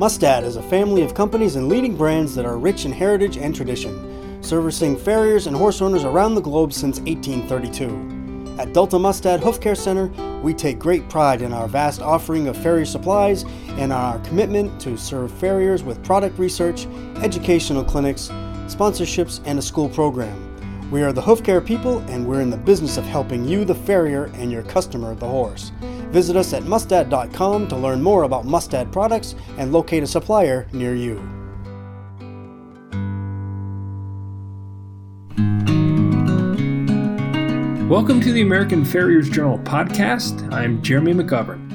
Mustad is a family of companies and leading brands that are rich in heritage and tradition, servicing farriers and horse owners around the globe since 1832. At Delta Mustad Hoof Care Center, we take great pride in our vast offering of farrier supplies and our commitment to serve farriers with product research, educational clinics, sponsorships, and a school program. We are the hoof care people, and we're in the business of helping you, the farrier, and your customer, the horse. Visit us at mustad.com to learn more about Mustad products and locate a supplier near you. Welcome to the American Farriers Journal podcast. I'm Jeremy McGovern.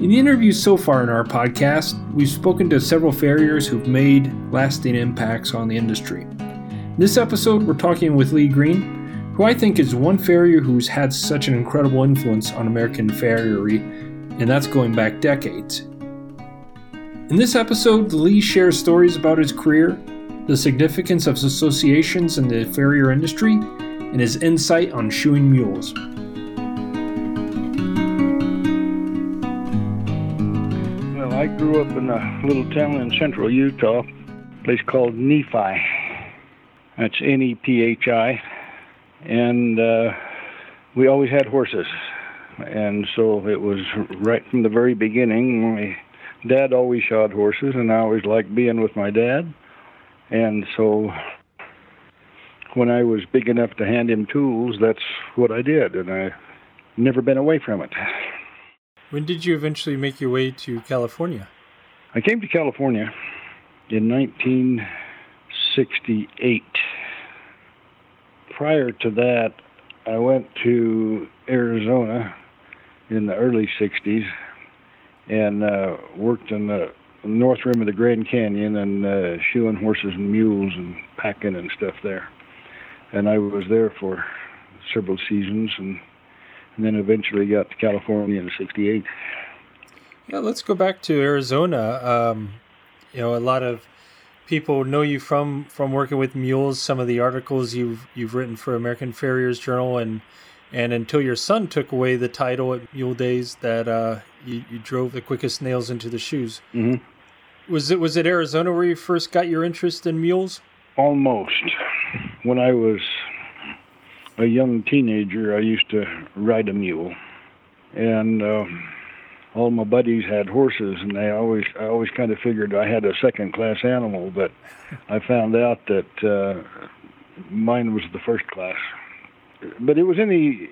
In the interviews so far in our podcast, we've spoken to several farriers who've made lasting impacts on the industry. In this episode, we're talking with Lee Green, who I think is one farrier who's had such an incredible influence on American farriery, and that's going back decades. In this episode, Lee shares stories about his career, the significance of associations in the farrier industry, and his insight on shoeing mules. Well, I grew up in a little town in central Utah, a place called Nephi. That's N E P H I and uh, we always had horses. And so it was right from the very beginning. My dad always shod horses, and I always liked being with my dad. And so when I was big enough to hand him tools, that's what I did, and I never been away from it. When did you eventually make your way to California? I came to California in 1968 prior to that, I went to Arizona in the early 60s and uh, worked in the north rim of the Grand Canyon and uh, shoeing horses and mules and packing and stuff there. And I was there for several seasons and, and then eventually got to California in 68. Yeah, let's go back to Arizona. Um, you know, a lot of people know you from from working with mules. Some of the articles you've you've written for American Farriers Journal, and and until your son took away the title at Mule Days, that uh, you, you drove the quickest nails into the shoes. Mm-hmm. Was it was it Arizona where you first got your interest in mules? Almost. When I was a young teenager, I used to ride a mule, and. Uh, all my buddies had horses, and they always I always kind of figured I had a second class animal, but I found out that uh, mine was the first class. But it was in the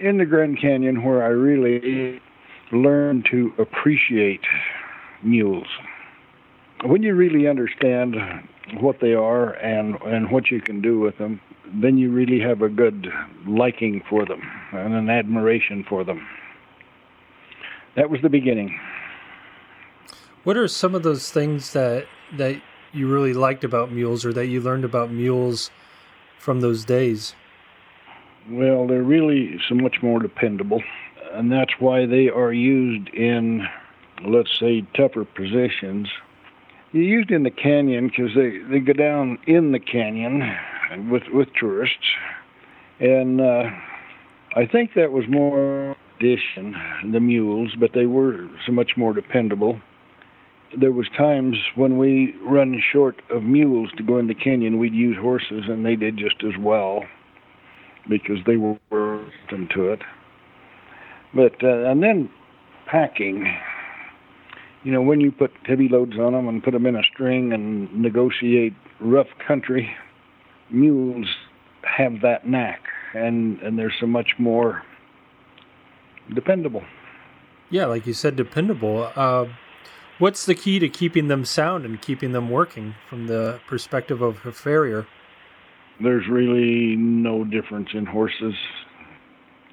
in the Grand Canyon where I really learned to appreciate mules. When you really understand what they are and and what you can do with them, then you really have a good liking for them and an admiration for them that was the beginning. What are some of those things that that you really liked about mules, or that you learned about mules from those days? Well, they're really so much more dependable, and that's why they are used in, let's say, tougher positions. They're used in the canyon because they, they go down in the canyon with with tourists, and uh, I think that was more addition, the mules, but they were so much more dependable. There was times when we run short of mules to go in the canyon, we'd use horses, and they did just as well because they were accustomed to it. But uh, and then packing, you know, when you put heavy loads on them and put them in a string and negotiate rough country, mules have that knack, and and there's so much more dependable. Yeah, like you said, dependable. Uh, what's the key to keeping them sound and keeping them working from the perspective of a farrier? There's really no difference in horses.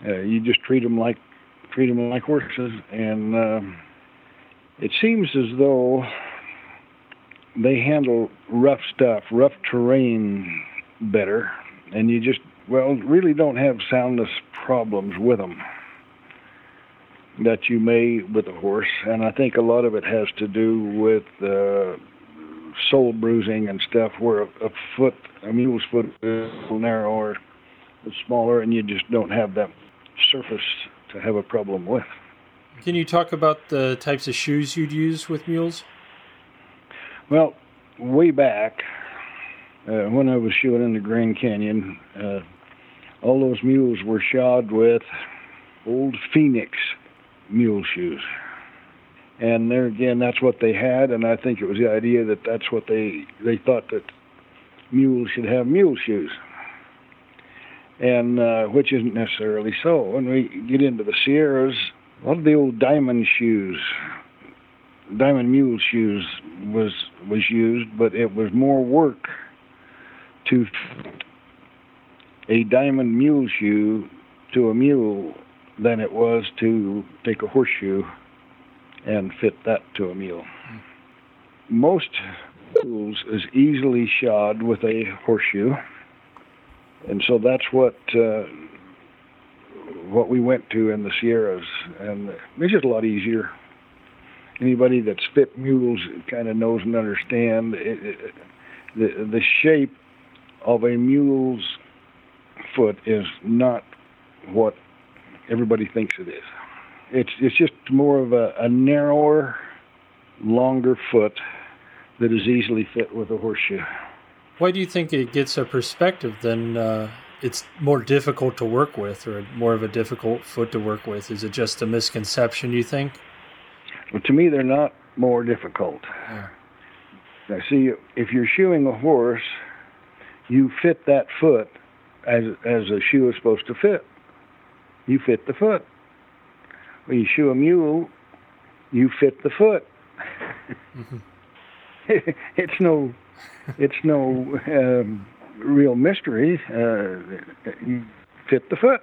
Uh, you just treat them like treat them like horses, and uh, it seems as though they handle rough stuff, rough terrain better, and you just well really don't have soundness problems with them that you may with a horse, and I think a lot of it has to do with uh, sole bruising and stuff, where a, a foot, a mule's foot is a little narrower, smaller, and you just don't have that surface to have a problem with. Can you talk about the types of shoes you'd use with mules? Well, way back uh, when I was shoeing in the Grand Canyon, uh, all those mules were shod with old Phoenix mule shoes. And there again, that's what they had, and I think it was the idea that that's what they they thought that mules should have mule shoes, and uh, which isn't necessarily so. When we get into the Sierras, a lot of the old diamond shoes, diamond mule shoes was was used, but it was more work to a diamond mule shoe to a mule than it was to take a horseshoe and fit that to a mule. Most mules is easily shod with a horseshoe, and so that's what uh, what we went to in the Sierras, and it's just a lot easier. Anybody that's fit mules kind of knows and understand it, it, the the shape of a mule's foot is not what everybody thinks it is. It's it's just more of a, a narrower, longer foot that is easily fit with a horseshoe. Why do you think it gets a perspective than uh, it's more difficult to work with, or more of a difficult foot to work with? Is it just a misconception? You think? Well, to me, they're not more difficult. Yeah. Now, see, if you're shoeing a horse, you fit that foot as as a shoe is supposed to fit. You fit the foot. When you shoe a mule, you fit the foot. mm-hmm. it's no, it's no um, real mystery. Uh, you fit the foot.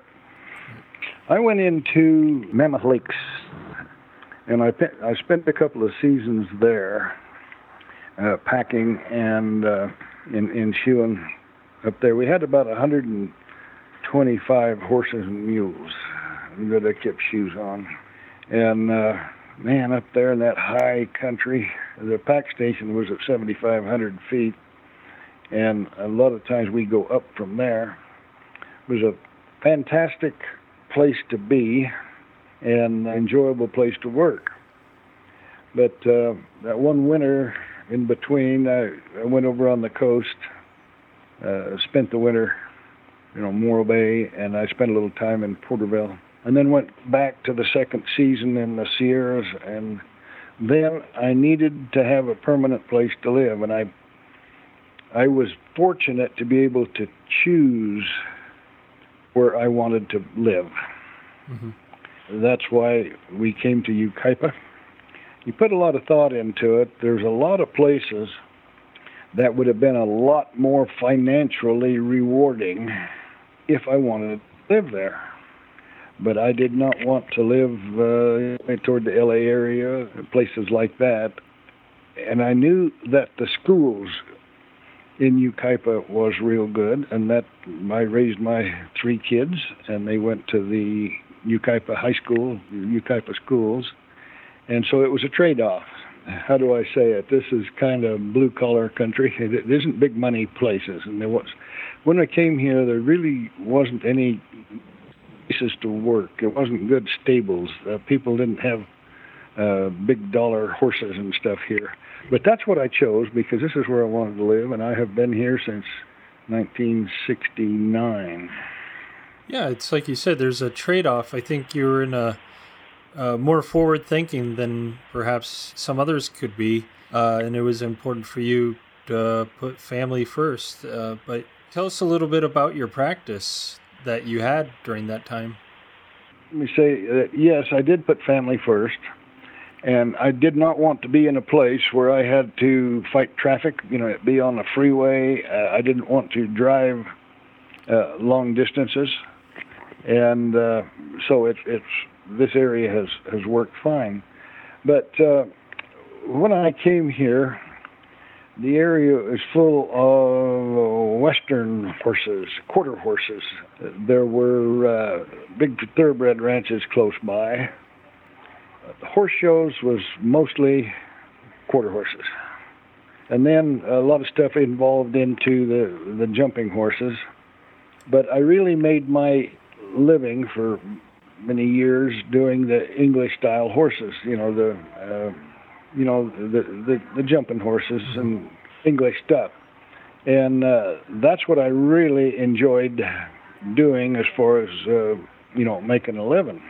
I went into Mammoth Lakes, and I I spent a couple of seasons there, uh, packing and uh, in in shoeing up there. We had about 125 horses and mules that I kept shoes on. And uh, man, up there in that high country, the pack station was at 7,500 feet, and a lot of times we go up from there. It was a fantastic place to be and an enjoyable place to work. But uh, that one winter in between, I, I went over on the coast uh, spent the winter, you know, Morro Bay, and I spent a little time in Porterville, and then went back to the second season in the Sierras, and then I needed to have a permanent place to live, and I I was fortunate to be able to choose where I wanted to live. Mm-hmm. That's why we came to Yucaipa. You put a lot of thought into it. There's a lot of places that would have been a lot more financially rewarding if I wanted to live there. But I did not want to live uh, toward the LA area, places like that. And I knew that the schools in Yucaipa was real good, and that I raised my three kids, and they went to the Yucaipa High School, Yucaipa schools, and so it was a trade-off how do I say it? This is kind of blue collar country. It isn't big money places, and there was when I came here, there really wasn't any places to work. It wasn't good stables. Uh, people didn't have uh, big dollar horses and stuff here. But that's what I chose because this is where I wanted to live, and I have been here since 1969. Yeah, it's like you said. There's a trade-off. I think you're in a more forward thinking than perhaps some others could be. Uh, and it was important for you to put family first. Uh, but tell us a little bit about your practice that you had during that time. Let me say that yes, I did put family first. And I did not want to be in a place where I had to fight traffic, you know, be on a freeway. Uh, I didn't want to drive uh, long distances. And uh, so it, it's this area has has worked fine. But uh, when I came here, the area is full of western horses, quarter horses. There were uh, big thoroughbred ranches close by. The horse shows was mostly quarter horses. And then a lot of stuff involved into the, the jumping horses. But I really made my living for many years doing the English style horses. You know the uh, you know the, the the jumping horses and English stuff, and uh, that's what I really enjoyed doing as far as uh, you know making a living.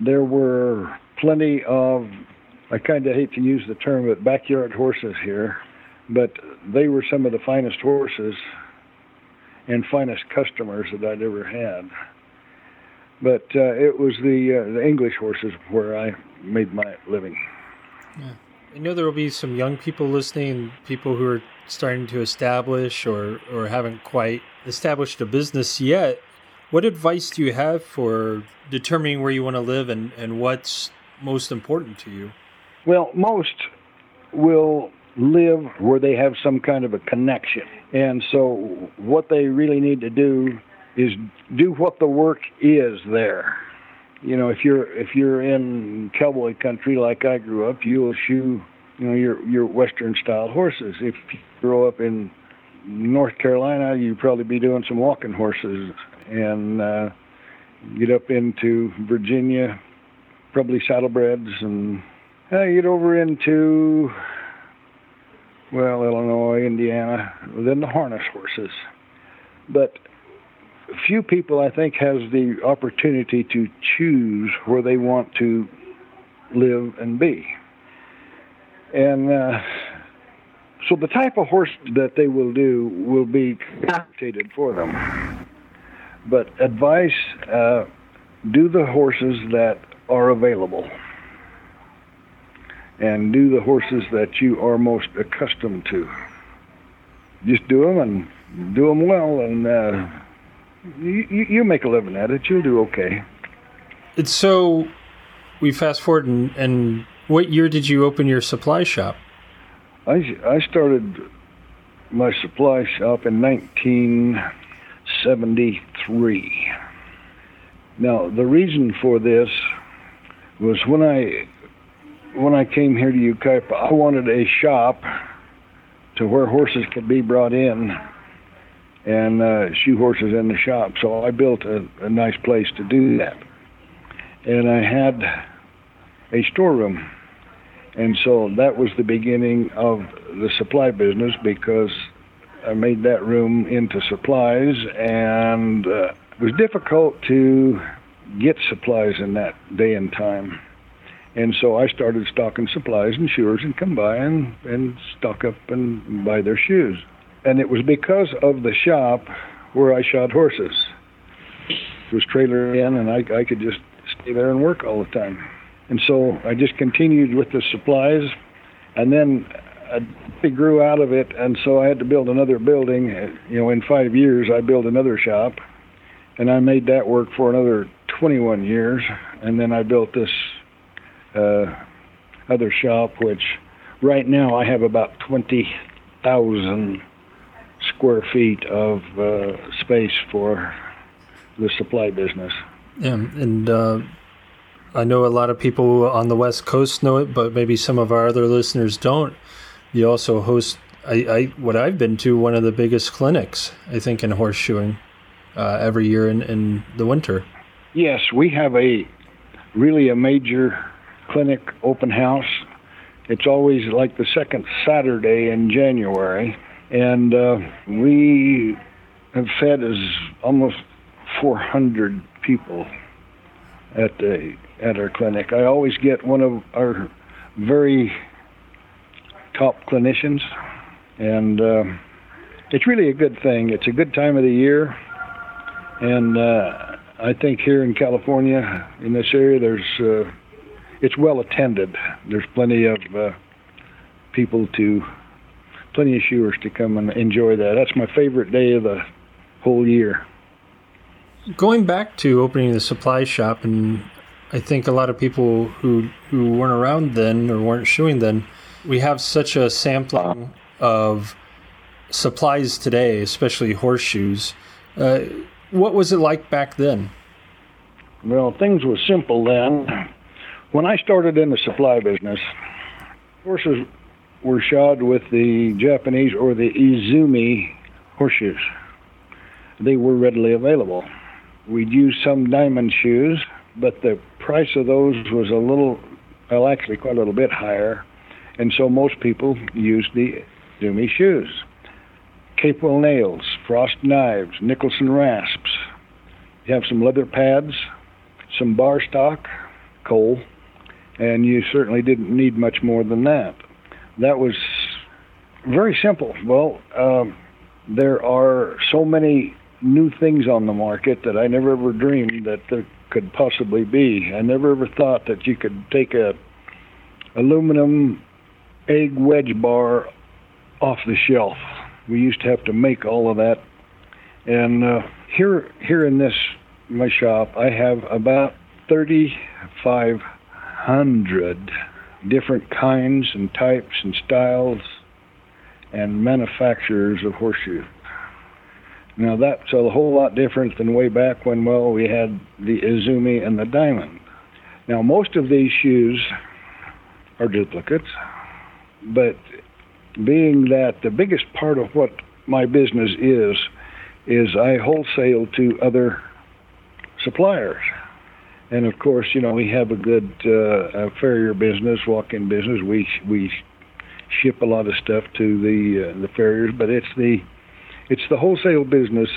There were plenty of I kind of hate to use the term, but backyard horses here, but they were some of the finest horses and finest customers that I'd ever had. But uh, it was the uh, the English horses where I made my living. Yeah. I know there will be some young people listening, people who are starting to establish or, or haven't quite established a business yet. What advice do you have for determining where you want to live and, and what's most important to you? Well, most will live where they have some kind of a connection. And so what they really need to do is do what the work is there. You know, if you're if you're in cowboy country like I grew up, you'll shoe, you know, your your western style horses. If you grow up in North Carolina, you'd probably be doing some walking horses and uh get up into Virginia, probably saddlebreds and uh, get over into well, Illinois, Indiana, then the harness horses. But few people, I think, has the opportunity to choose where they want to live and be. And uh, so the type of horse that they will do will be adapted for them. But advice uh, do the horses that are available and do the horses that you are most accustomed to. Just do them and do them well, and uh, you, you make a living at it. You'll do okay. It's so. We fast forward, and, and what year did you open your supply shop? I, I started my supply shop in 1973. Now, the reason for this was when I when I came here to Yucaipa, I wanted a shop to where horses could be brought in and uh, shoe horses in the shop. So I built a, a nice place to do that. And I had a storeroom. And so that was the beginning of the supply business because I made that room into supplies and uh, it was difficult to get supplies in that day and time. And so I started stocking supplies and shoers and come by and, and stock up and buy their shoes. And it was because of the shop where I shod horses. It was trailer in, and I, I could just stay there and work all the time. And so I just continued with the supplies, and then I grew out of it, and so I had to build another building. You know, in five years, I built another shop, and I made that work for another 21 years, and then I built this uh, other shop, which right now I have about 20,000 square feet of uh, space for the supply business. Yeah, and uh, I know a lot of people on the West Coast know it, but maybe some of our other listeners don't. You also host, I, I what I've been to, one of the biggest clinics, I think, in horseshoeing uh, every year in, in the winter. Yes, we have a really a major clinic open house. It's always like the second Saturday in January, and uh, we have fed as almost 400 people at the at our clinic. I always get one of our very top clinicians, and uh, it's really a good thing. It's a good time of the year, and uh, I think here in California, in this area, there's uh, it's well attended. There's plenty of uh, people to, plenty of shoers to come and enjoy that. That's my favorite day of the whole year. Going back to opening the supply shop, and I think a lot of people who who weren't around then or weren't shoeing then, we have such a sampling of supplies today, especially horseshoes. Uh, what was it like back then? Well, things were simple then. When I started in the supply business, horses were shod with the Japanese or the Izumi horseshoes. They were readily available. We'd use some diamond shoes, but the price of those was a little, well, actually quite a little bit higher, and so most people used the Izumi shoes. Capewell nails, frost knives, Nicholson rasps. You have some leather pads, some bar stock, coal, and you certainly didn't need much more than that. That was very simple. Well, um, there are so many new things on the market that I never ever dreamed that there could possibly be. I never ever thought that you could take a aluminum egg wedge bar off the shelf. We used to have to make all of that. And uh, here, here in this my shop, I have about 3,500 different kinds and types and styles and manufacturers of horseshoes. Now that's a whole lot different than way back when, well, we had the Izumi and the Diamond. Now most of these shoes are duplicates, but being that the biggest part of what my business is, is I wholesale to other suppliers. And of course, you know, we have a good uh, farrier business, walk-in business. We we ship a lot of stuff to the uh, the farriers, but it's the it's the wholesale business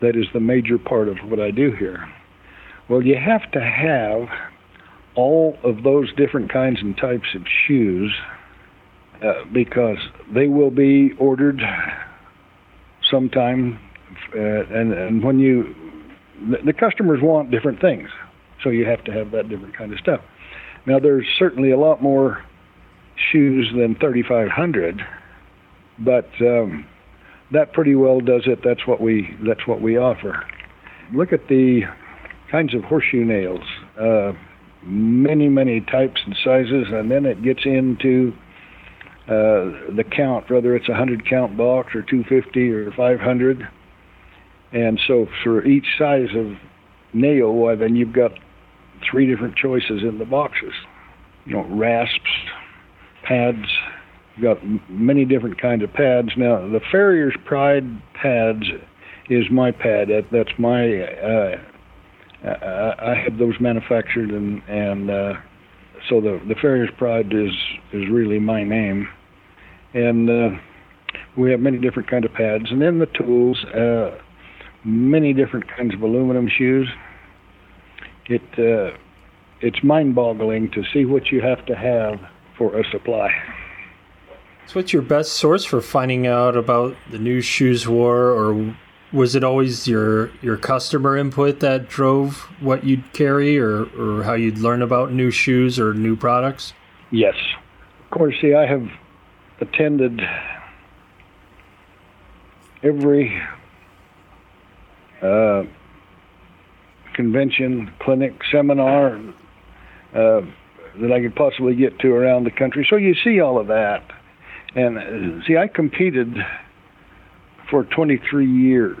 that is the major part of what I do here. Well, you have to have all of those different kinds and types of shoes uh, because they will be ordered sometime, uh, and and when you the, the customers want different things, so you have to have that different kind of stuff. Now, there's certainly a lot more shoes than 3,500, but um, that pretty well does it. That's what we that's what we offer. Look at the kinds of horseshoe nails. Uh, many many types and sizes, and then it gets into uh, the count, whether it's a hundred count box or 250 or 500. And so for each size of nail, well, then you've got three different choices in the boxes. You know, rasps, pads, You've got many different kinds of pads. Now, the Farrier's Pride pads is my pad. That, that's my. Uh, I have those manufactured, and and uh, so the the Farrier's Pride is is really my name, and uh, we have many different kind of pads, and then the tools, uh, many different kinds of aluminum shoes. It uh, it's mind-boggling to see what you have to have for a supply. So, what's your best source for finding out about the new shoes war, or was it always your your customer input that drove what you'd carry, or or how you'd learn about new shoes or new products? Yes, of course. See, I have attended every uh, convention, clinic, seminar uh, that I could possibly get to around the country. So you see all of that. And uh, see, I competed for 23 years.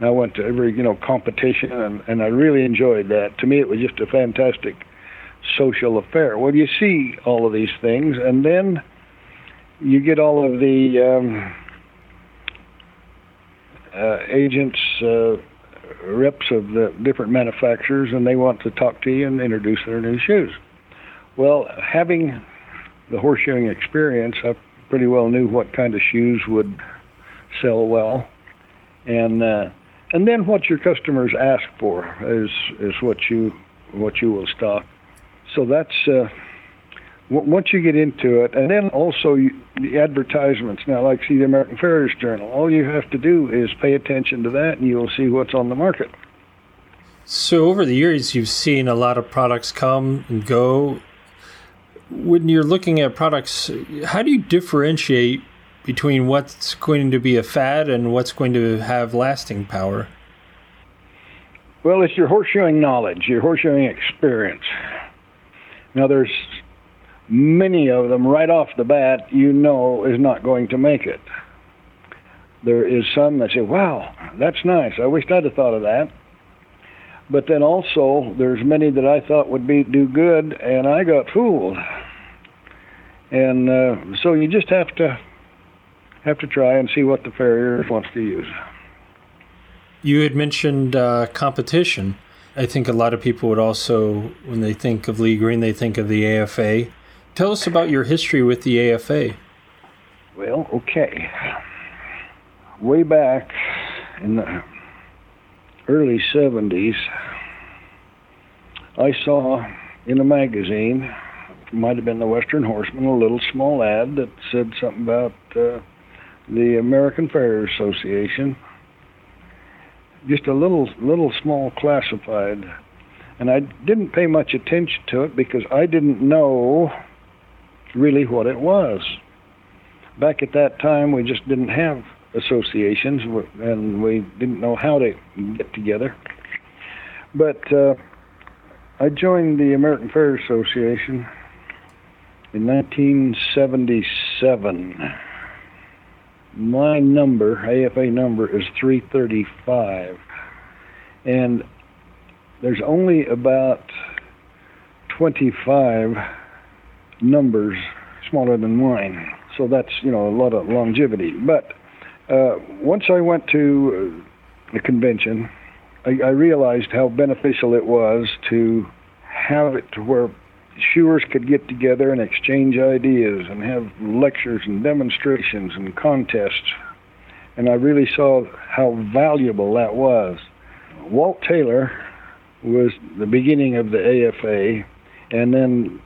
I went to every you know competition, and, and I really enjoyed that. To me, it was just a fantastic social affair. Well, you see all of these things, and then you get all of the um, uh, agents, uh, reps of the different manufacturers, and they want to talk to you and introduce their new shoes. Well, having the horseshoeing experience, I pretty well knew what kind of shoes would sell well, and uh, and then what your customers ask for is is what you what you will stock. So that's uh, once you get into it, and then also you, the advertisements. Now, like see the American Farriers Journal, all you have to do is pay attention to that, and you will see what's on the market. So over the years, you've seen a lot of products come and go when you're looking at products, how do you differentiate between what's going to be a fad and what's going to have lasting power? Well, it's your horseshoeing knowledge, your horseshoeing experience. Now, there's many of them right off the bat you know is not going to make it. There is some that say, wow, that's nice. I wish I'd have thought of that. But then also, there's many that I thought would be do good, and I got fooled. And uh, so you just have to have to try and see what the farrier wants to use. You had mentioned uh, competition. I think a lot of people would also, when they think of Lee Green, they think of the AFA. Tell us about your history with the AFA. Well, okay. Way back in the early 70s, I saw in a magazine, might have been the Western Horseman, a little small ad that said something about uh, the American Farrier Association. Just a little, little small classified, and I didn't pay much attention to it because I didn't know really what it was. Back at that time, we just didn't have associations, and we didn't know how to get together. But uh, I joined the American Farrier Association in 1977. My number, AFA number, is 335. And there's only about 25 numbers smaller than mine. So that's, you know, a lot of longevity. But uh, once I went to uh, the convention, I, I realized how beneficial it was to have it to where shoers could get together and exchange ideas and have lectures and demonstrations and contests. And I really saw how valuable that was. Walt Taylor was the beginning of the AFA, and then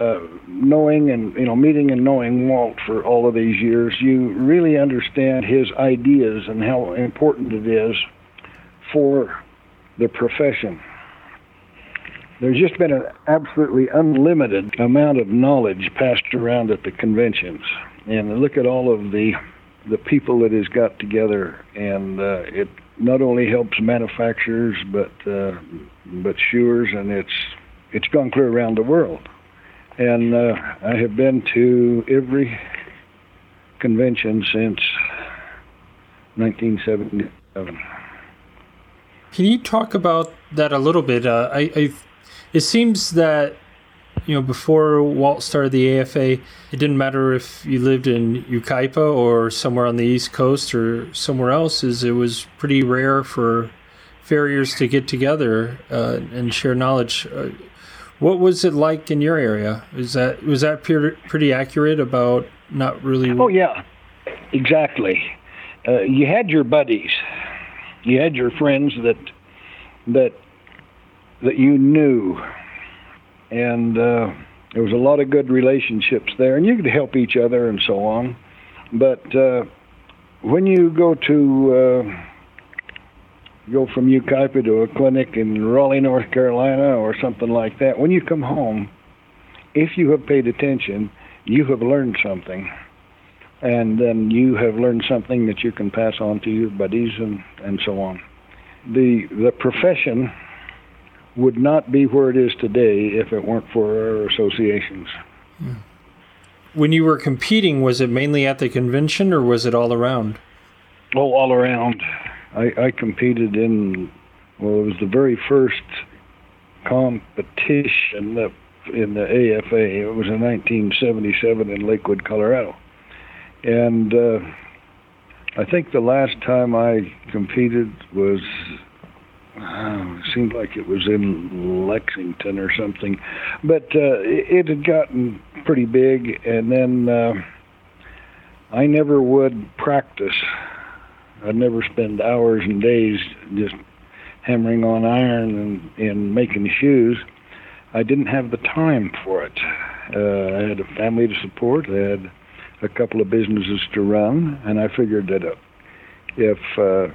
uh, knowing and you know meeting and knowing Walt for all of these years, you really understand his ideas and how important it is for the profession. There's just been an absolutely unlimited amount of knowledge passed around at the conventions, and look at all of the the people that has got together, and uh, it not only helps manufacturers but uh, but shoers, and it's it's gone clear around the world. And uh, I have been to every convention since 1977. Can you talk about that a little bit? Uh, I, I, it seems that you know before Walt started the AFA, it didn't matter if you lived in Yucaipa or somewhere on the East Coast or somewhere else. Is it was pretty rare for farriers to get together uh, and share knowledge. What was it like in your area? Is that was that pretty accurate about not really? Oh yeah, exactly. Uh, you had your buddies, you had your friends that that that you knew, and uh, there was a lot of good relationships there, and you could help each other and so on. But uh, when you go to uh, go from Yucaipa to a clinic in Raleigh, North Carolina, or something like that, when you come home, if you have paid attention, you have learned something. And then you have learned something that you can pass on to your buddies and, and so on. The, the profession would not be where it is today if it weren't for our associations. Hmm. When you were competing, was it mainly at the convention or was it all around? Oh, all around. I, I competed in, well, it was the very first competition that in the AFA. It was in 1977 in Lakewood, Colorado. And uh, I think the last time I competed was, uh, it seemed like it was in Lexington or something. But uh, it, it had gotten pretty big, and then uh, I never would practice I'd never spend hours and days just hammering on iron and, and making shoes. I didn't have the time for it. Uh, I had a family to support. I had a couple of businesses to run, and I figured that uh, if uh,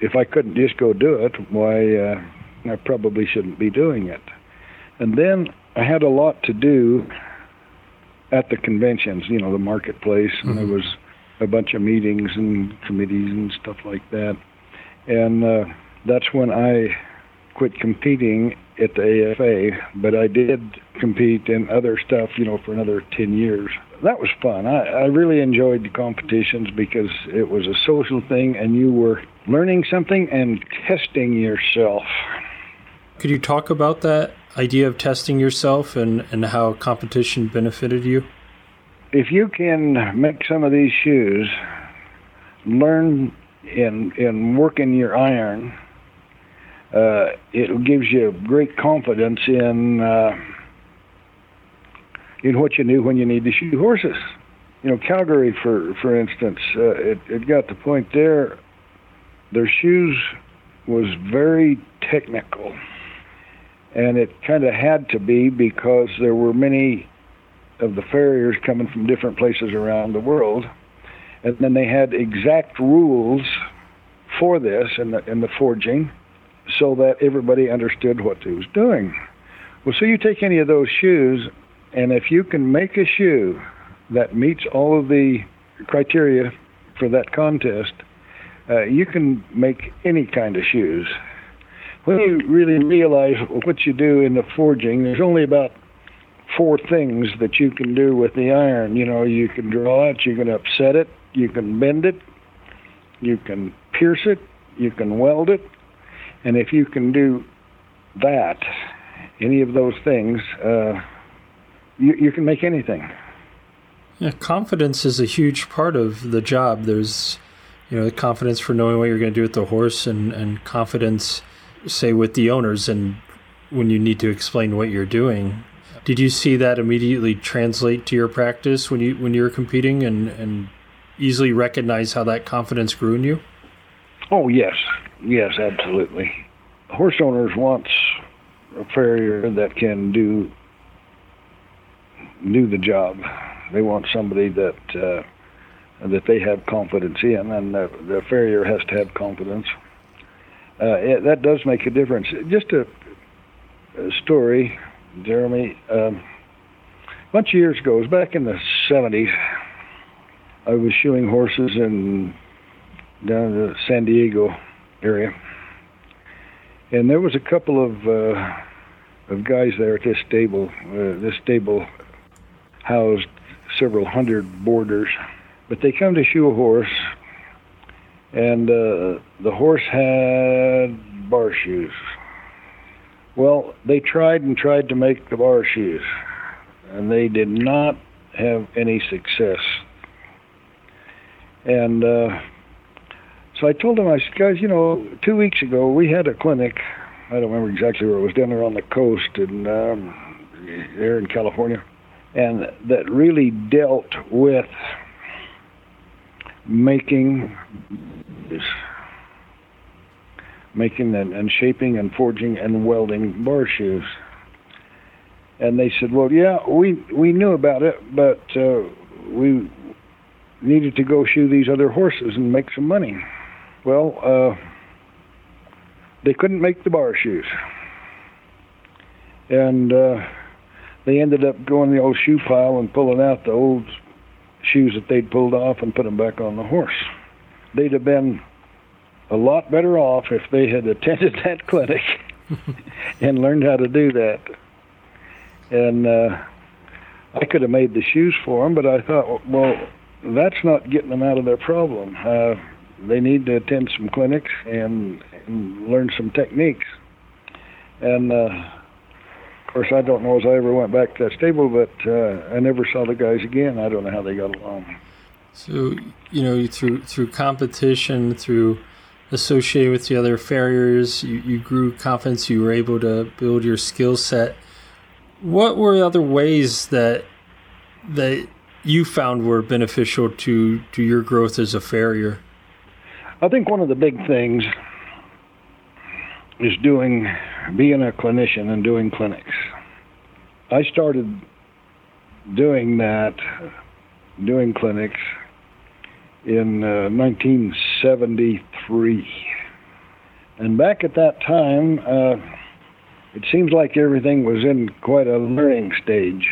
if I couldn't just go do it, why uh, I probably shouldn't be doing it. And then I had a lot to do at the conventions, you know, the marketplace, mm-hmm. and there was a bunch of meetings and committees and stuff like that. And uh, that's when I quit competing at the AFA, but I did compete in other stuff, you know, for another 10 years. That was fun. I, I really enjoyed the competitions because it was a social thing and you were learning something and testing yourself. Could you talk about that idea of testing yourself and, and how competition benefited you? If you can make some of these shoes, learn in in working your iron, uh, it gives you great confidence in uh, in what you knew when you need to shoe horses. You know, Calgary, for for instance, uh, it it got the point there. Their shoes was very technical, and it kind of had to be because there were many of the farriers coming from different places around the world, and then they had exact rules for this in the in the forging, so that everybody understood what they was doing. Well, so you take any of those shoes, and if you can make a shoe that meets all of the criteria for that contest, uh, you can make any kind of shoes. When you really realize what you do in the forging, there's only about four things that you can do with the iron. You know, you can draw it, you can upset it, you can bend it, you can pierce it, you can weld it, and if you can do that, any of those things, uh, you, you can make anything. Yeah, confidence is a huge part of the job. There's, you know, the confidence for knowing what you're going to do with the horse, and and confidence, say, with the owners, and when you need to explain what you're doing. Did you see that immediately translate to your practice when you when you were competing, and and easily recognize how that confidence grew in you? Oh yes, yes, absolutely. Horse owners want a farrier that can do do the job. They want somebody that uh, that they have confidence in, and the, the farrier has to have confidence. Uh, it, that does make a difference. Just a, a story, Jeremy. Um, a bunch of years ago, it was back in the 70s. I was shoeing horses in down the San Diego area, and there was a couple of uh, of guys there at this stable. Uh, this stable housed several hundred boarders, but they come to shoe a horse, and uh, the horse had bar shoes. Well, they tried and tried to make the bar shoes, and they did not have any success. And uh, so I told them, I said, guys, you know, two weeks ago we had a clinic. I don't remember exactly where it was, down there on the coast in um, there in California and that really dealt with making making and, and shaping and forging and welding bar shoes. And they said, "Well, yeah, we we knew about it, but uh, we needed to go shoe these other horses and make some money." Well, uh, they couldn't make the bar shoes, and uh, they ended up going the old shoe pile and pulling out the old shoes that they'd pulled off and put them back on the horse. They'd have been a lot better off if they had attended that clinic and learned how to do that. And uh, I could have made the shoes for them, but I thought, well, that's not getting them out of their problem. Uh, they need to attend some clinics and, and learn some techniques. And uh, of course, I don't know as I ever went back to that stable, but uh, I never saw the guys again. I don't know how they got along. So, you know, through through competition, through associating with the other farriers, you, you grew confidence. You were able to build your skill set. What were other ways that that you found were beneficial to to your growth as a farrier? I think one of the big things is doing being a clinician and doing clinics. I started doing that, doing clinics in uh, 1973. And back at that time, uh, it seems like everything was in quite a learning stage.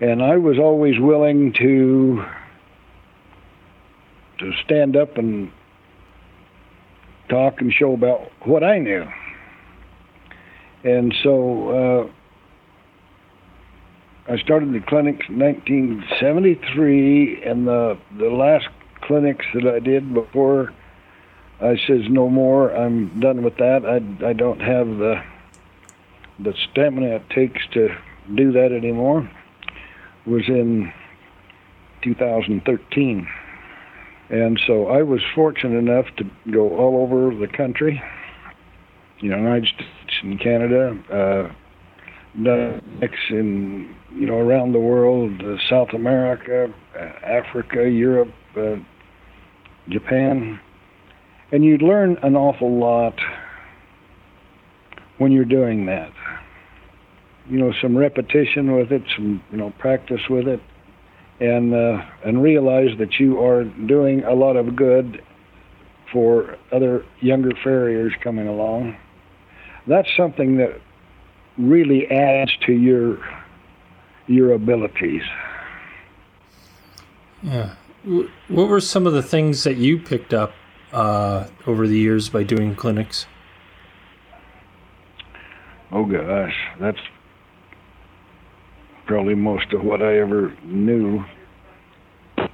And I was always willing to to stand up and talk and show about what I knew. And so uh, I started the clinics in 1973, and the the last clinics that I did before I says no more. I'm done with that. I I don't have the the stamina it takes to do that anymore. Was in 2013. And so I was fortunate enough to go all over the country you know, United States and Canada, uh, next in you know around the world, uh, South America, uh, Africa, Europe, uh, Japan, and you'd learn an awful lot when you're doing that. You know, some repetition with it, some you know practice with it, and uh, and realize that you are doing a lot of good for other younger farriers coming along. That's something that really adds to your your abilities. Yeah. What were some of the things that you picked up uh, over the years by doing clinics? Oh gosh, that's probably most of what I ever knew.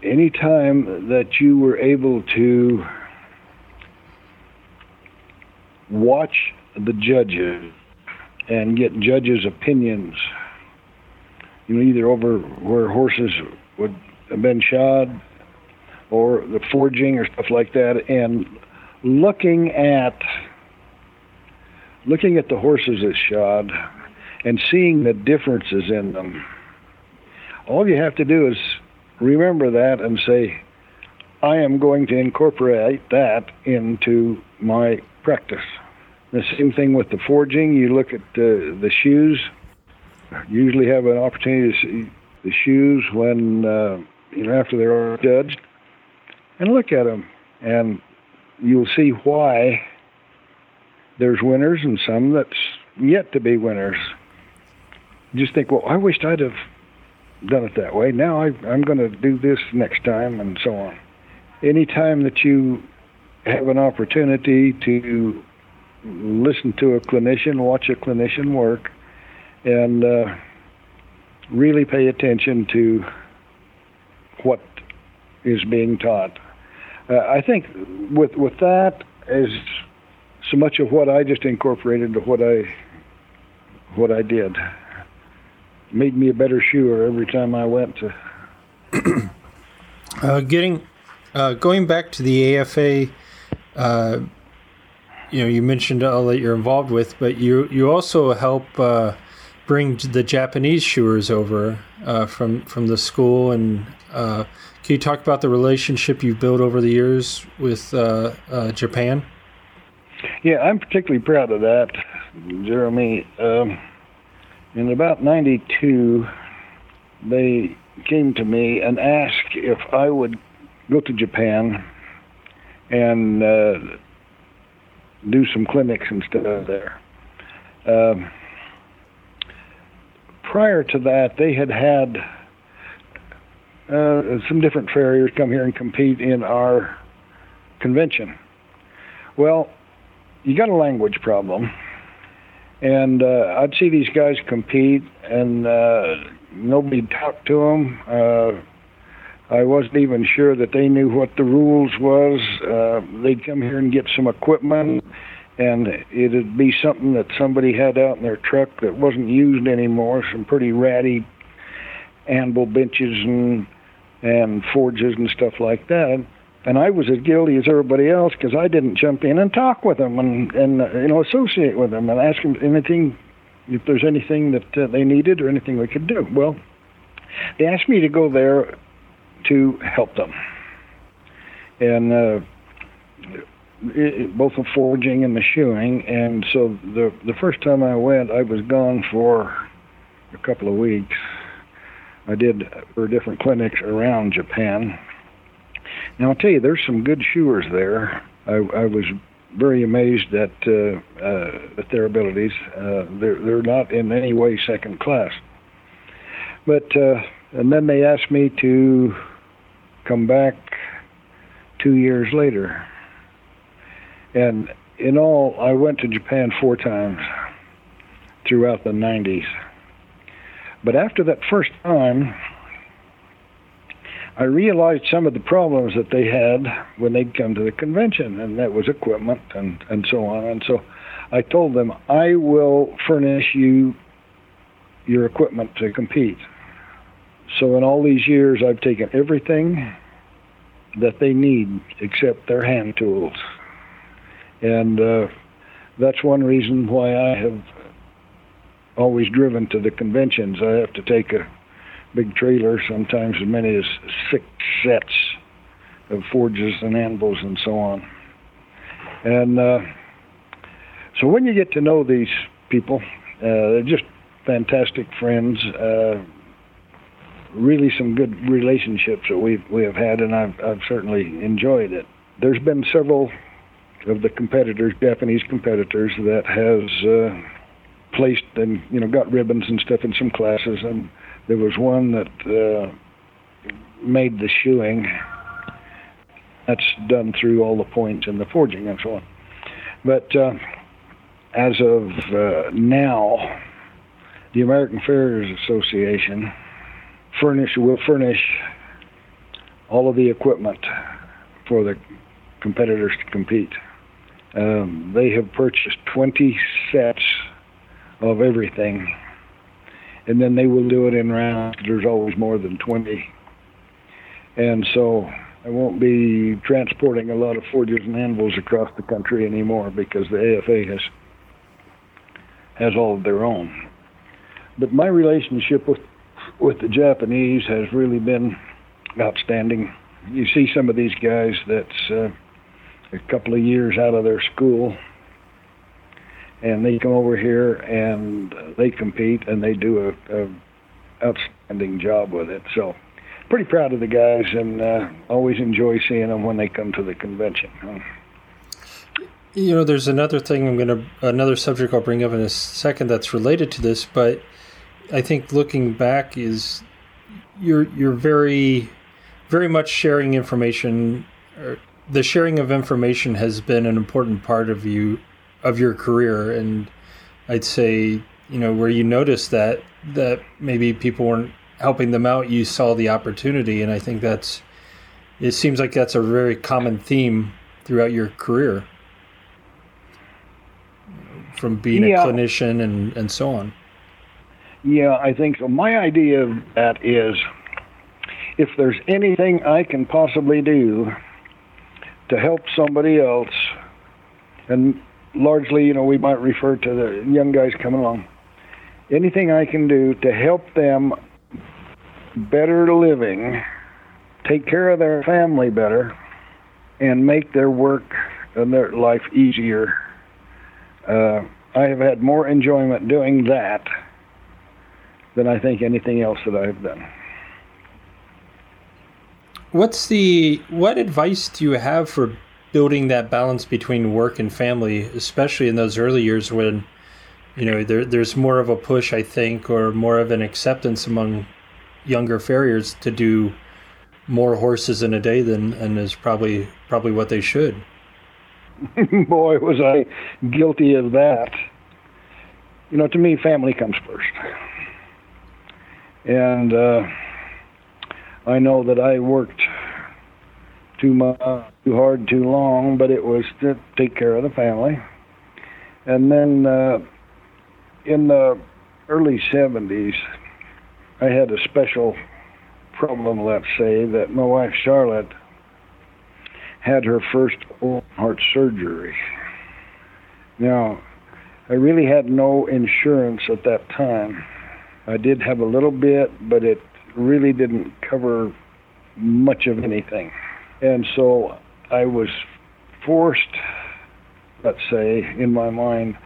Any time that you were able to watch the judges and get judges' opinions, you know, either over where horses would have been shod or the forging or stuff like that, and looking at looking at the horses that shod and seeing the differences in them. All you have to do is remember that and say, I am going to incorporate that into my practice. The same thing with the forging. You look at the the shoes. Usually have an opportunity to see the shoes when uh, you know after they're judged, and look at them, and you'll see why there's winners and some that's yet to be winners. You just think, well, I wished I'd have done it that way. Now I, I'm going to do this next time, and so on. Anytime that you have an opportunity to listen to a clinician, watch a clinician work, and uh, really pay attention to what is being taught. Uh, I think with with that is so much of what I just incorporated to what I what I did. Made me a better shoer every time I went to. uh, getting uh, going back to the AFA you know you mentioned all that you're involved with, but you you also help uh, bring the Japanese shoers over uh, from from the school. And uh, can you talk about the relationship you've built over the years with uh, uh, Japan? Yeah, I'm particularly proud of that, Jeremy. Um, in about '92, they came to me and asked if I would go to Japan and uh, do some clinics and stuff there. Um, prior to that, they had had uh, some different farriers come here and compete in our convention. Well, you got a language problem, and uh, I'd see these guys compete, and uh, nobody talked to them. I wasn't even sure that they knew what the rules was. Uh, they'd come here and get some equipment, and it'd be something that somebody had out in their truck that wasn't used anymore. Some pretty ratty anvil benches and and forges and stuff like that. And, and I was as guilty as everybody else because I didn't jump in and talk with them and and uh, you know associate with them and ask them anything if there's anything that uh, they needed or anything we could do. Well, they asked me to go there to help them. And uh, it, both the forging and the shoeing. And so the the first time I went, I was gone for a couple of weeks. I did for different clinics around Japan. Now I'll tell you, there's some good shoers there. I, I was very amazed at uh, uh, at their abilities. Uh, they're they're not in any way second class. But uh, and then they asked me to come back two years later. And in all, I went to Japan four times throughout the 90s. But after that first time, I realized some of the problems that they had when they'd come to the convention, and that was equipment and, and so on. And so I told them, I will furnish you your equipment to compete. So in all these years, I've taken everything that they need except their hand tools. And uh, that's one reason why I have always driven to the conventions. I have to take a big trailer, sometimes as many as six sets of forges and anvils and so on. And uh, so when you get to know these people, uh, they're just fantastic friends. Uh, really, some good relationships that we we have had, and I've I've certainly enjoyed it. There's been several of the competitors, Japanese competitors, that has uh, placed and you know got ribbons and stuff in some classes, and there was one that uh, made the shoeing. That's done through all the points and the forging and so on. But uh, as of uh, now, the American Farriers Association furnish will furnish all of the equipment for the competitors to compete. Um, they have purchased 20 sets of everything, and then they will do it in rounds. There's always more than 20, and so I won't be transporting a lot of forges and anvils across the country anymore because the AFA has has all of their own. But my relationship with with the Japanese has really been outstanding. You see some of these guys that's uh, a couple of years out of their school, and they come over here and they compete and they do a, a outstanding job with it. So, pretty proud of the guys and uh, always enjoy seeing them when they come to the convention. You know, there's another thing I'm going to another subject I'll bring up in a second that's related to this, but I think looking back is you're you're very very much sharing information. the sharing of information has been an important part of you of your career, and I'd say you know where you noticed that that maybe people weren't helping them out, you saw the opportunity, and I think that's it seems like that's a very common theme throughout your career from being yeah. a clinician and, and so on. Yeah, I think so. My idea of that is if there's anything I can possibly do to help somebody else, and largely, you know, we might refer to the young guys coming along, anything I can do to help them better living, take care of their family better, and make their work and their life easier. Uh, I have had more enjoyment doing that than I think anything else that I've done. What's the what advice do you have for building that balance between work and family, especially in those early years when you know there, there's more of a push, I think, or more of an acceptance among younger farriers to do more horses in a day than and is probably probably what they should. Boy, was I guilty of that. You know, to me, family comes first and uh, I know that I worked too much, too hard, too long, but it was to take care of the family. And then uh, in the early 70s, I had a special problem, let's say, that my wife Charlotte had her first heart surgery. Now, I really had no insurance at that time I did have a little bit, but it really didn't cover much of anything. And so I was forced, let's say, in my mind,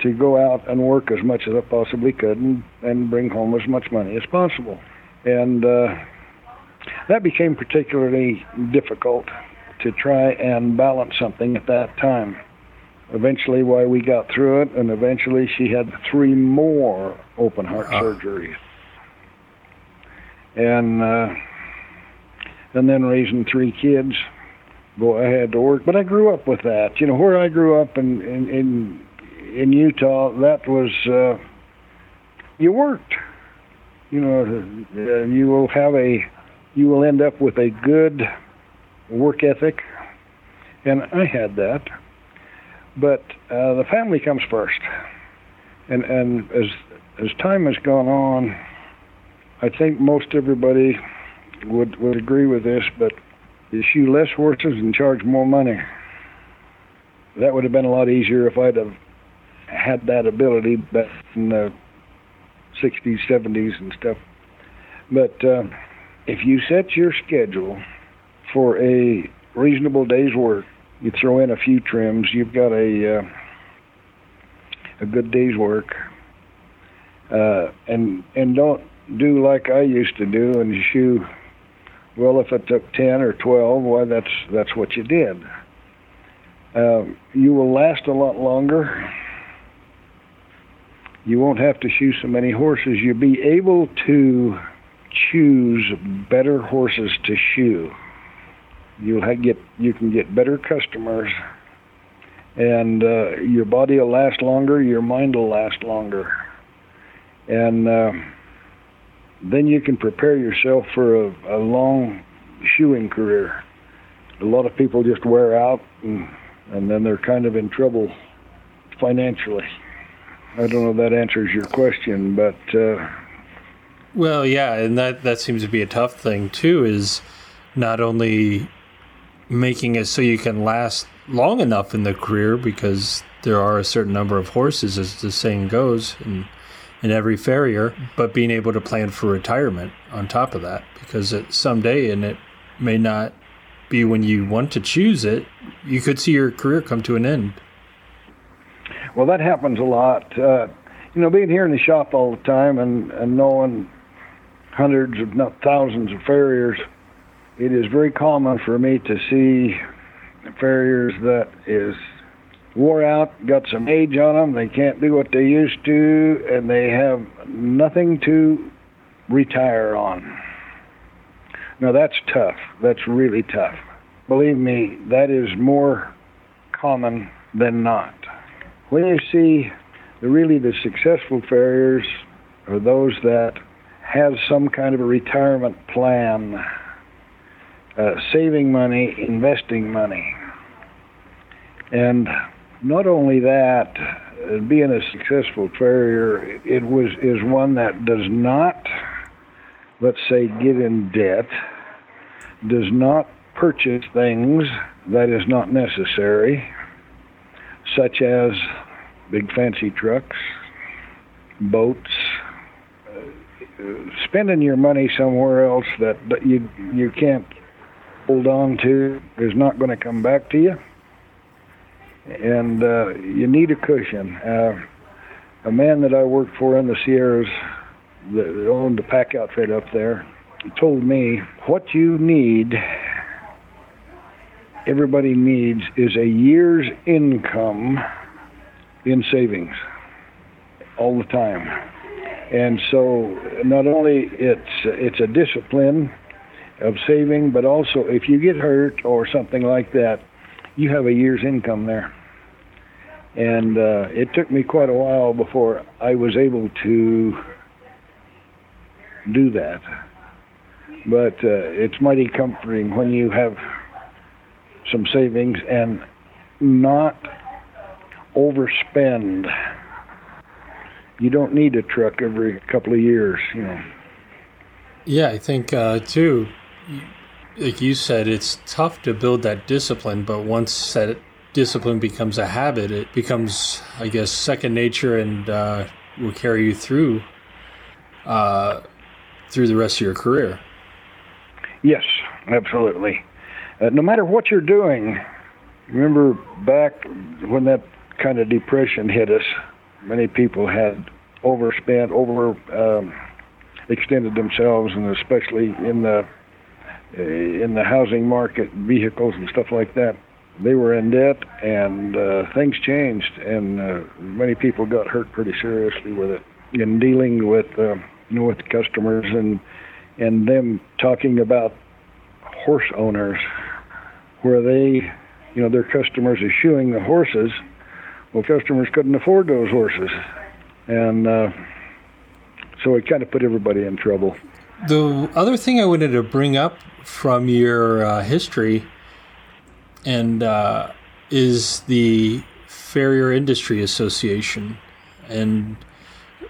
to go out and work as much as I possibly could and, and bring home as much money as possible. And uh, that became particularly difficult to try and balance something at that time eventually why we got through it and eventually she had three more open heart uh. surgeries. And uh, and then raising three kids boy i had to work. But i grew up with that. You know where i grew up in in in, in utah that was uh, you worked. You know uh, you will have a you will end up with a good work ethic. And i had that but uh, the family comes first, and and as as time has gone on, I think most everybody would would agree with this. But you shoe less horses and charge more money. that would have been a lot easier if I'd have had that ability back in the 60s, 70s, and stuff. But uh, if you set your schedule for a reasonable day's work, you throw in a few trims, you've got a uh, a good day's work, uh, and and don't do like I used to do and shoe. Well, if it took ten or twelve, why that's that's what you did. Uh, you will last a lot longer. You won't have to shoe so many horses. You'll be able to choose better horses to shoe. You'll get you can get better customers, and uh, your body will last longer. Your mind will last longer, and uh, then you can prepare yourself for a, a long shoeing career. A lot of people just wear out, and, and then they're kind of in trouble financially. I don't know if that answers your question, but. Uh, well, yeah, and that that seems to be a tough thing too. Is not only making it so you can last long enough in the career because there are a certain number of horses, as the saying goes, in, in every farrier, but being able to plan for retirement on top of that because it, someday, and it may not be when you want to choose it, you could see your career come to an end. Well, that happens a lot. Uh, you know, being here in the shop all the time and, and knowing hundreds, if not thousands, of farriers, it is very common for me to see farriers that is wore out, got some age on them, they can't do what they used to, and they have nothing to retire on. Now that's tough. That's really tough. Believe me, that is more common than not. When you see the really the successful farriers are those that have some kind of a retirement plan, uh, saving money, investing money. And not only that, uh, being a successful farrier, it was is one that does not, let's say, get in debt, does not purchase things that is not necessary, such as big fancy trucks, boats, spending your money somewhere else that, that you you can't hold on to is not going to come back to you, and uh, you need a cushion. Uh, a man that I worked for in the Sierras that owned the pack outfit up there told me what you need everybody needs is a year's income in savings all the time and so not only it's it's a discipline of saving, but also if you get hurt or something like that, you have a year's income there. And uh, it took me quite a while before I was able to do that. But uh, it's mighty comforting when you have some savings and not overspend you don't need a truck every couple of years, you know. Yeah, I think uh, too. Like you said, it's tough to build that discipline, but once that discipline becomes a habit, it becomes, I guess, second nature, and uh, will carry you through uh, through the rest of your career. Yes, absolutely. Uh, no matter what you're doing, remember back when that kind of depression hit us many people had overspent, over um, extended themselves, and especially in the in the housing market, vehicles and stuff like that. They were in debt, and uh, things changed, and uh, many people got hurt pretty seriously with it. In dealing with uh, you know with customers and and them talking about horse owners, where they you know their customers are shoeing the horses well, customers couldn't afford those horses, and uh, so it kind of put everybody in trouble. The other thing I wanted to bring up from your uh, history, and uh, is the Farrier Industry Association, and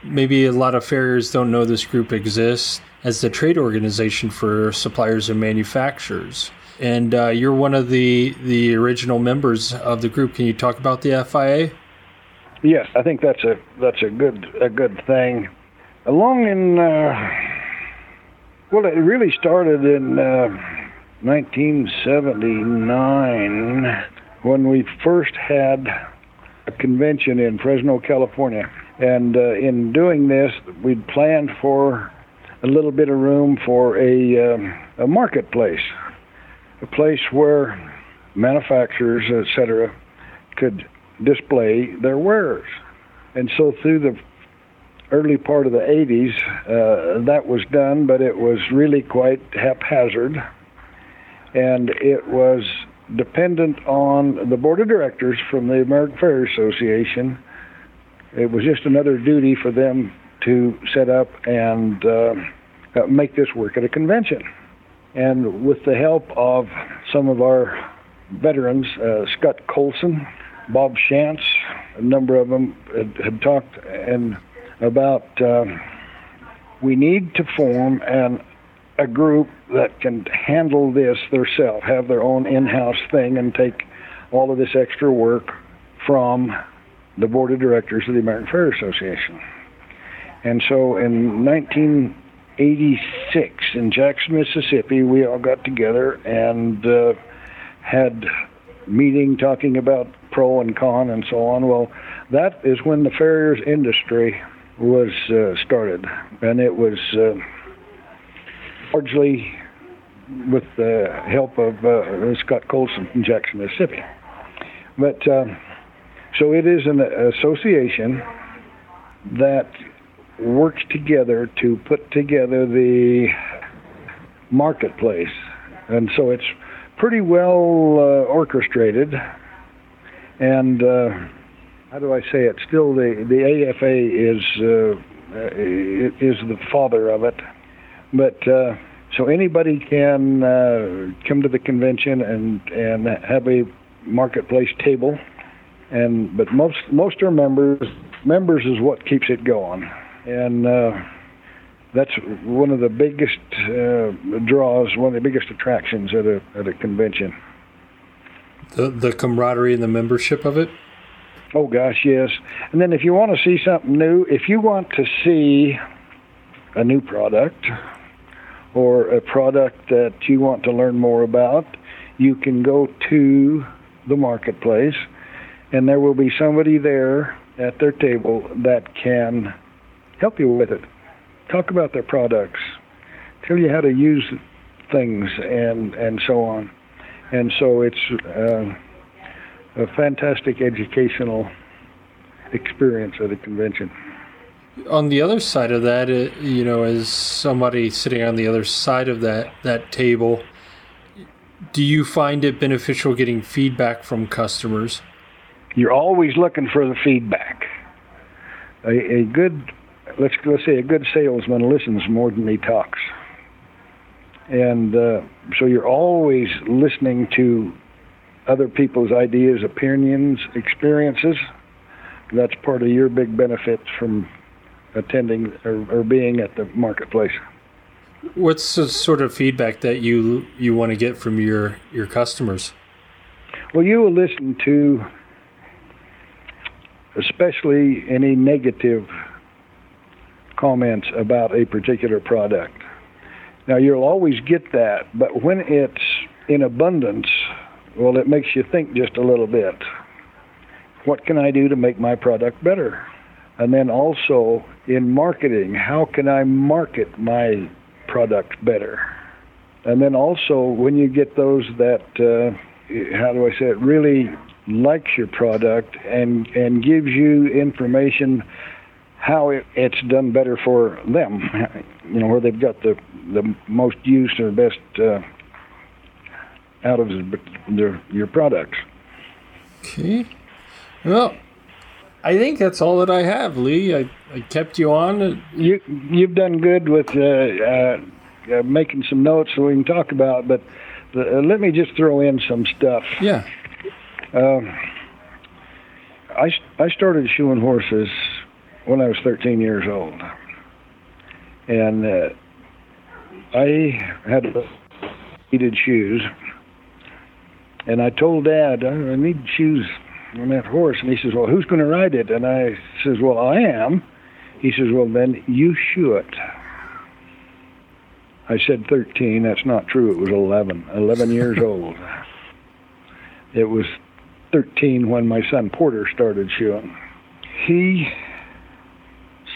maybe a lot of farriers don't know this group exists as the trade organization for suppliers and manufacturers. and uh, you're one of the the original members of the group. Can you talk about the FIA? Yes, I think that's a that's a good a good thing. Along in uh, well, it really started in uh, 1979 when we first had a convention in Fresno, California. And uh, in doing this, we'd planned for a little bit of room for a, um, a marketplace, a place where manufacturers, etc., could display their wares. And so through the early part of the 80s, uh, that was done, but it was really quite haphazard. And it was dependent on the board of directors from the American Farrier Association. It was just another duty for them to set up and uh, make this work at a convention. And with the help of some of our veterans, uh, Scott Colson, Bob Shantz, a number of them had, had talked and about uh, we need to form an a group that can handle this themselves, have their own in-house thing, and take all of this extra work from the board of directors of the American Farrier Association. And so in 1986 in Jackson, Mississippi, we all got together and uh, had meeting talking about pro and con and so on. Well, that is when the farriers industry was uh, started, and it was uh, largely with the help of uh, Scott Colson from Jackson, Mississippi. But uh, so it is an association that works together to put together the marketplace, and so it's pretty well uh, orchestrated. And uh, how do I say it? Still, the the AFA is uh, is the father of it but uh, so anybody can uh, come to the convention and and have a marketplace table, and but most most are members. Members is what keeps it going, and uh, that's one of the biggest uh, draws, one of the biggest attractions at a at a convention. The the camaraderie and the membership of it. Oh gosh, yes. And then if you want to see something new, if you want to see a new product or a product that you want to learn more about, you can go to the marketplace and there will be somebody there at their table that can help you with it. Talk about their products, tell you how to use things, and, and so on. And so it's uh, a fantastic educational experience at a convention on the other side of that, you know, as somebody sitting on the other side of that that table, do you find it beneficial getting feedback from customers? You're always looking for the feedback. A, a good, let's let's say, a good salesman listens more than he talks, and uh, so you're always listening to other people's ideas, opinions, experiences. That's part of your big benefits from attending or, or being at the marketplace. What's the sort of feedback that you you want to get from your your customers? Well, you will listen to especially any negative comments about a particular product. Now, you'll always get that, but when it's in abundance, well, it makes you think just a little bit. What can I do to make my product better? And then also in marketing, how can I market my product better? And then also when you get those that, uh, how do I say it, really likes your product and, and gives you information how it, it's done better for them, you know, where they've got the, the most use or best uh, out of their, your products. Okay. Well, I think that's all that I have, Lee. I, I kept you on. You you've done good with uh, uh, uh, making some notes so we can talk about. But the, uh, let me just throw in some stuff. Yeah. Um, I I started shoeing horses when I was 13 years old, and uh, I had heated shoes, And I told Dad, I need shoes on that horse. And he says, Well, who's going to ride it? And I says, Well, I am. He says, Well, then you should. I said 13. That's not true. It was 11. 11 years old. It was 13 when my son Porter started shoeing. He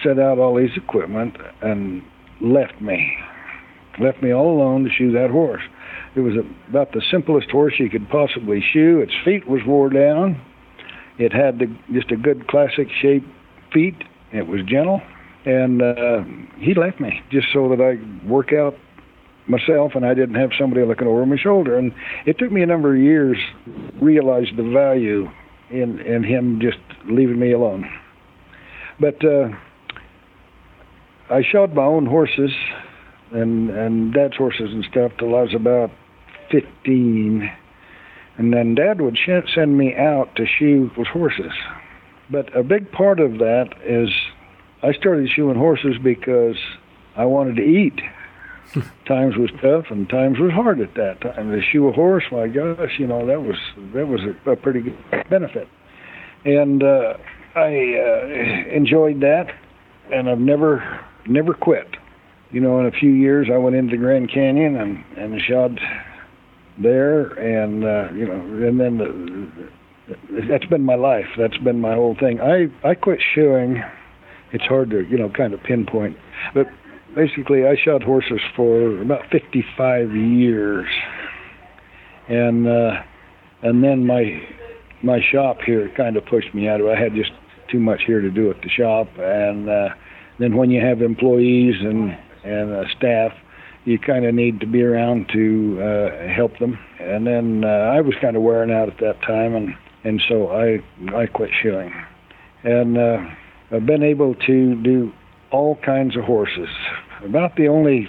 set out all his equipment and left me. Left me all alone to shoe that horse. It was about the simplest horse you could possibly shoe. Its feet was wore down. It had the, just a good classic shape feet. It was gentle, and uh, he left me just so that I work out myself and I didn't have somebody looking over my shoulder. And it took me a number of years to realize the value in in him just leaving me alone. But uh, I shod my own horses and and dad's horses and stuff till I was about 15. And then dad would sh- send me out to shoe with horses. But a big part of that is I started shoeing horses because I wanted to eat. times was tough and times was hard at that time. To shoe a horse, my gosh, you know that was that was a, a pretty good benefit, and uh, I uh, enjoyed that, and I've never never quit. You know, in a few years, I went into the Grand Canyon and and shot there, and uh, you know, and then the, that's been my life. That's been my whole thing. I I quit shoeing. It's hard to you know kind of pinpoint, but basically I shot horses for about 55 years, and uh, and then my my shop here kind of pushed me out of. it. I had just too much here to do at the shop, and uh, then when you have employees and and uh, staff, you kind of need to be around to uh, help them. And then uh, I was kind of wearing out at that time, and and so I I quit shoeing, and uh, I've been able to do all kinds of horses. About the only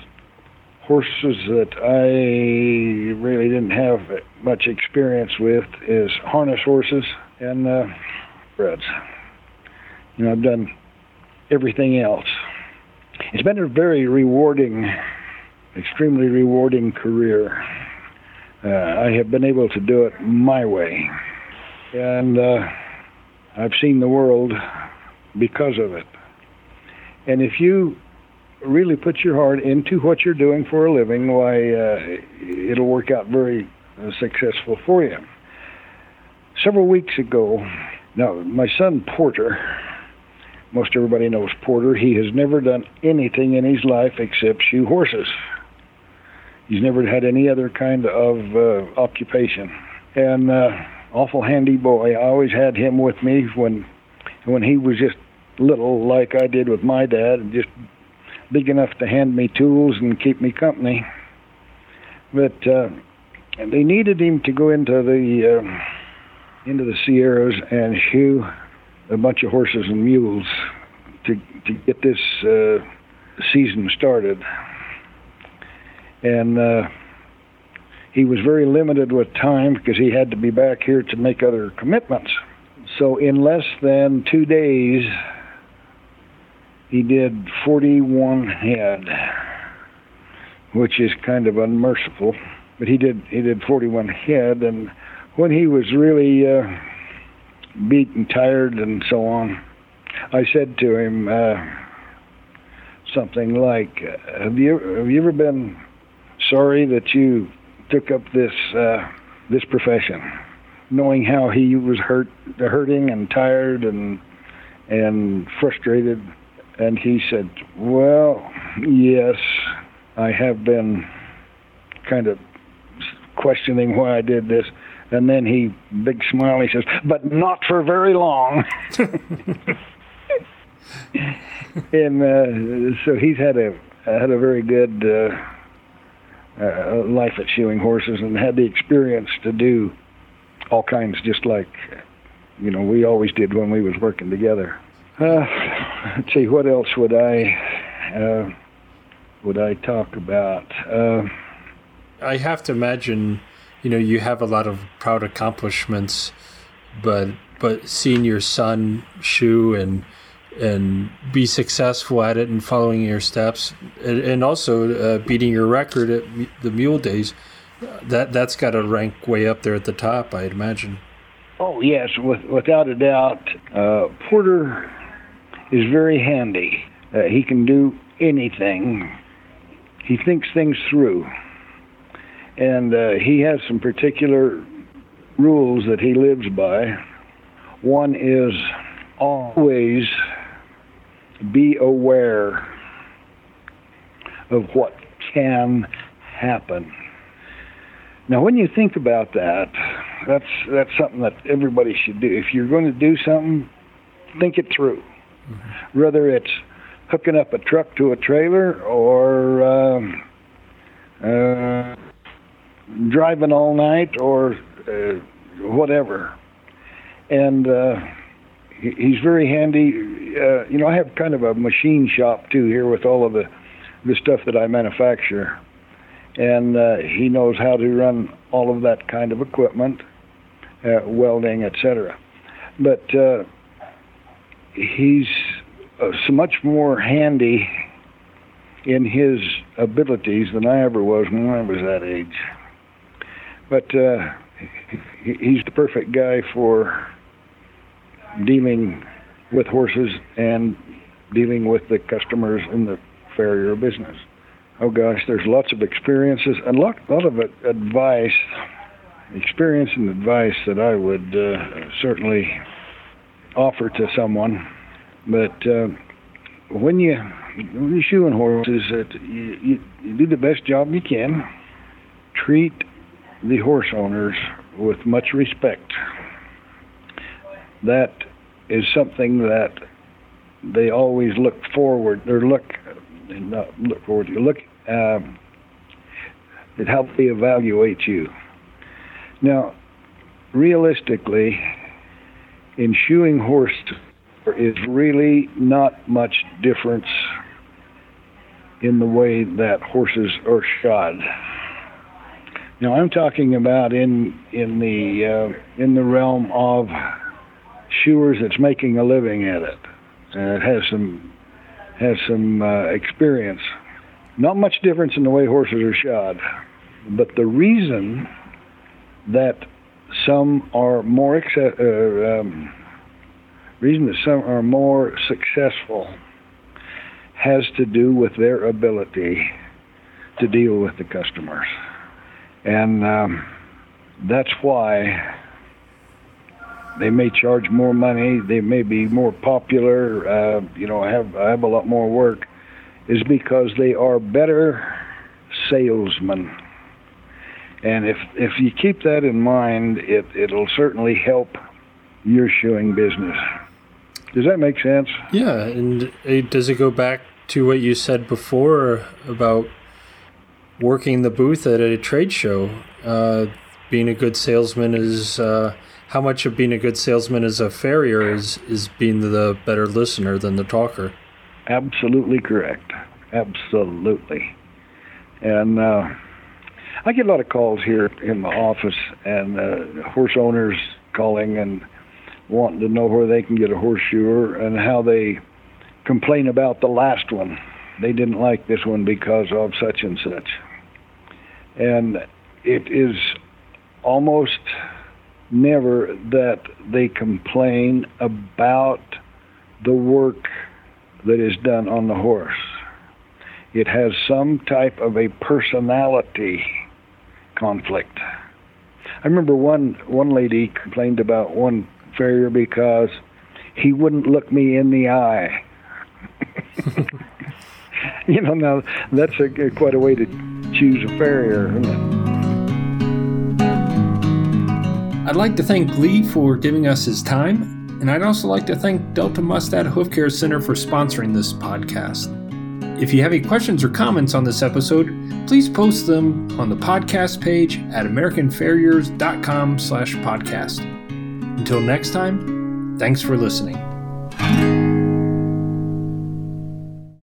horses that I really didn't have much experience with is harness horses and uh, breds. You know, I've done everything else. It's been a very rewarding, extremely rewarding career. Uh, I have been able to do it my way, and uh, I've seen the world because of it. And if you really put your heart into what you're doing for a living, why uh, it'll work out very uh, successful for you. Several weeks ago, now my son Porter, most everybody knows Porter. He has never done anything in his life except shoe horses. He's never had any other kind of uh, occupation, and uh, awful handy boy. I always had him with me when when he was just little, like I did with my dad, and just big enough to hand me tools and keep me company. But uh, they needed him to go into the uh, into the Sierras and shoe a bunch of horses and mules to to get this uh, season started. And uh, he was very limited with time because he had to be back here to make other commitments. So in less than two days, he did 41 head, which is kind of unmerciful. But he did he did 41 head, and when he was really uh, beat and tired and so on, I said to him uh, something like, "Have you have you ever been sorry that you took up this uh, this profession, knowing how he was hurt, hurting and tired and and frustrated?" And he said, Well, yes, I have been kind of questioning why I did this. And then he, big smile, he says, But not for very long. and uh, so he's had a had a very good uh, uh, life at shoeing horses and had the experience to do all kinds, just like you know we always did when we was working together. Uh, let's see, what else would I uh, would I talk about? Uh, I have to imagine, you know, you have a lot of proud accomplishments, but but seeing your son shoe and and be successful at it and following your steps, and, and also uh, beating your record at the Mule Days, That that's got to rank way up there at the top, I'd imagine. Oh yes, with, without a doubt. Uh, Porter is very handy. Uh, he can do anything. He thinks things through, and uh, he has some particular rules that he lives by. One is always be aware of what can happen. Now, when you think about that, that's that's something that everybody should do. If you're going to do something, think it through. Mm-hmm. Whether it's hooking up a truck to a trailer or um, uh, driving all night or uh, whatever. And uh, he's very handy. Uh, you know, I have kind of a machine shop too here with all of the the stuff that I manufacture, and uh, he knows how to run all of that kind of equipment, uh, welding, etc. But uh, he's uh, so much more handy in his abilities than I ever was when I was that age. But uh, he's the perfect guy for dealing with horses and dealing with the customers in the farrier business. Oh gosh, there's lots of experiences and a lot, lot of advice, experience and advice that I would uh, certainly offer to someone. But uh, when you when you're shoeing horses, that you, you, you do the best job you can. Treat the horse owners with much respect. That is something that they always look forward or look not look forward to look um, at how they evaluate you. Now, realistically, in shoeing horse there is really not much difference in the way that horses are shod. Now I'm talking about in in the uh, in the realm of shoers that's making a living at it. And it has some has some uh, experience. Not much difference in the way horses are shod, but the reason that some are more uh, um, reason that some are more successful has to do with their ability to deal with the customers. And um, that's why they may charge more money, they may be more popular, uh, you know, have, have a lot more work, is because they are better salesmen. And if, if you keep that in mind, it, it'll certainly help your shoeing business. Does that make sense? Yeah, and does it go back to what you said before about working the booth at a trade show. Uh, being a good salesman is uh, how much of being a good salesman as a farrier is is being the better listener than the talker. Absolutely correct. Absolutely. And uh, I get a lot of calls here in my office, and uh, horse owners calling and wanting to know where they can get a horseshoer and how they complain about the last one. They didn't like this one because of such and such and it is almost never that they complain about the work that is done on the horse. It has some type of a personality conflict. I remember one one lady complained about one farrier because he wouldn't look me in the eye. you know, now that's a, quite a way to choose a farrier. I'd like to thank Lee for giving us his time, and I'd also like to thank Delta Mustad Hoof Care Center for sponsoring this podcast. If you have any questions or comments on this episode, please post them on the podcast page at americanfarriers.com slash podcast. Until next time, thanks for listening.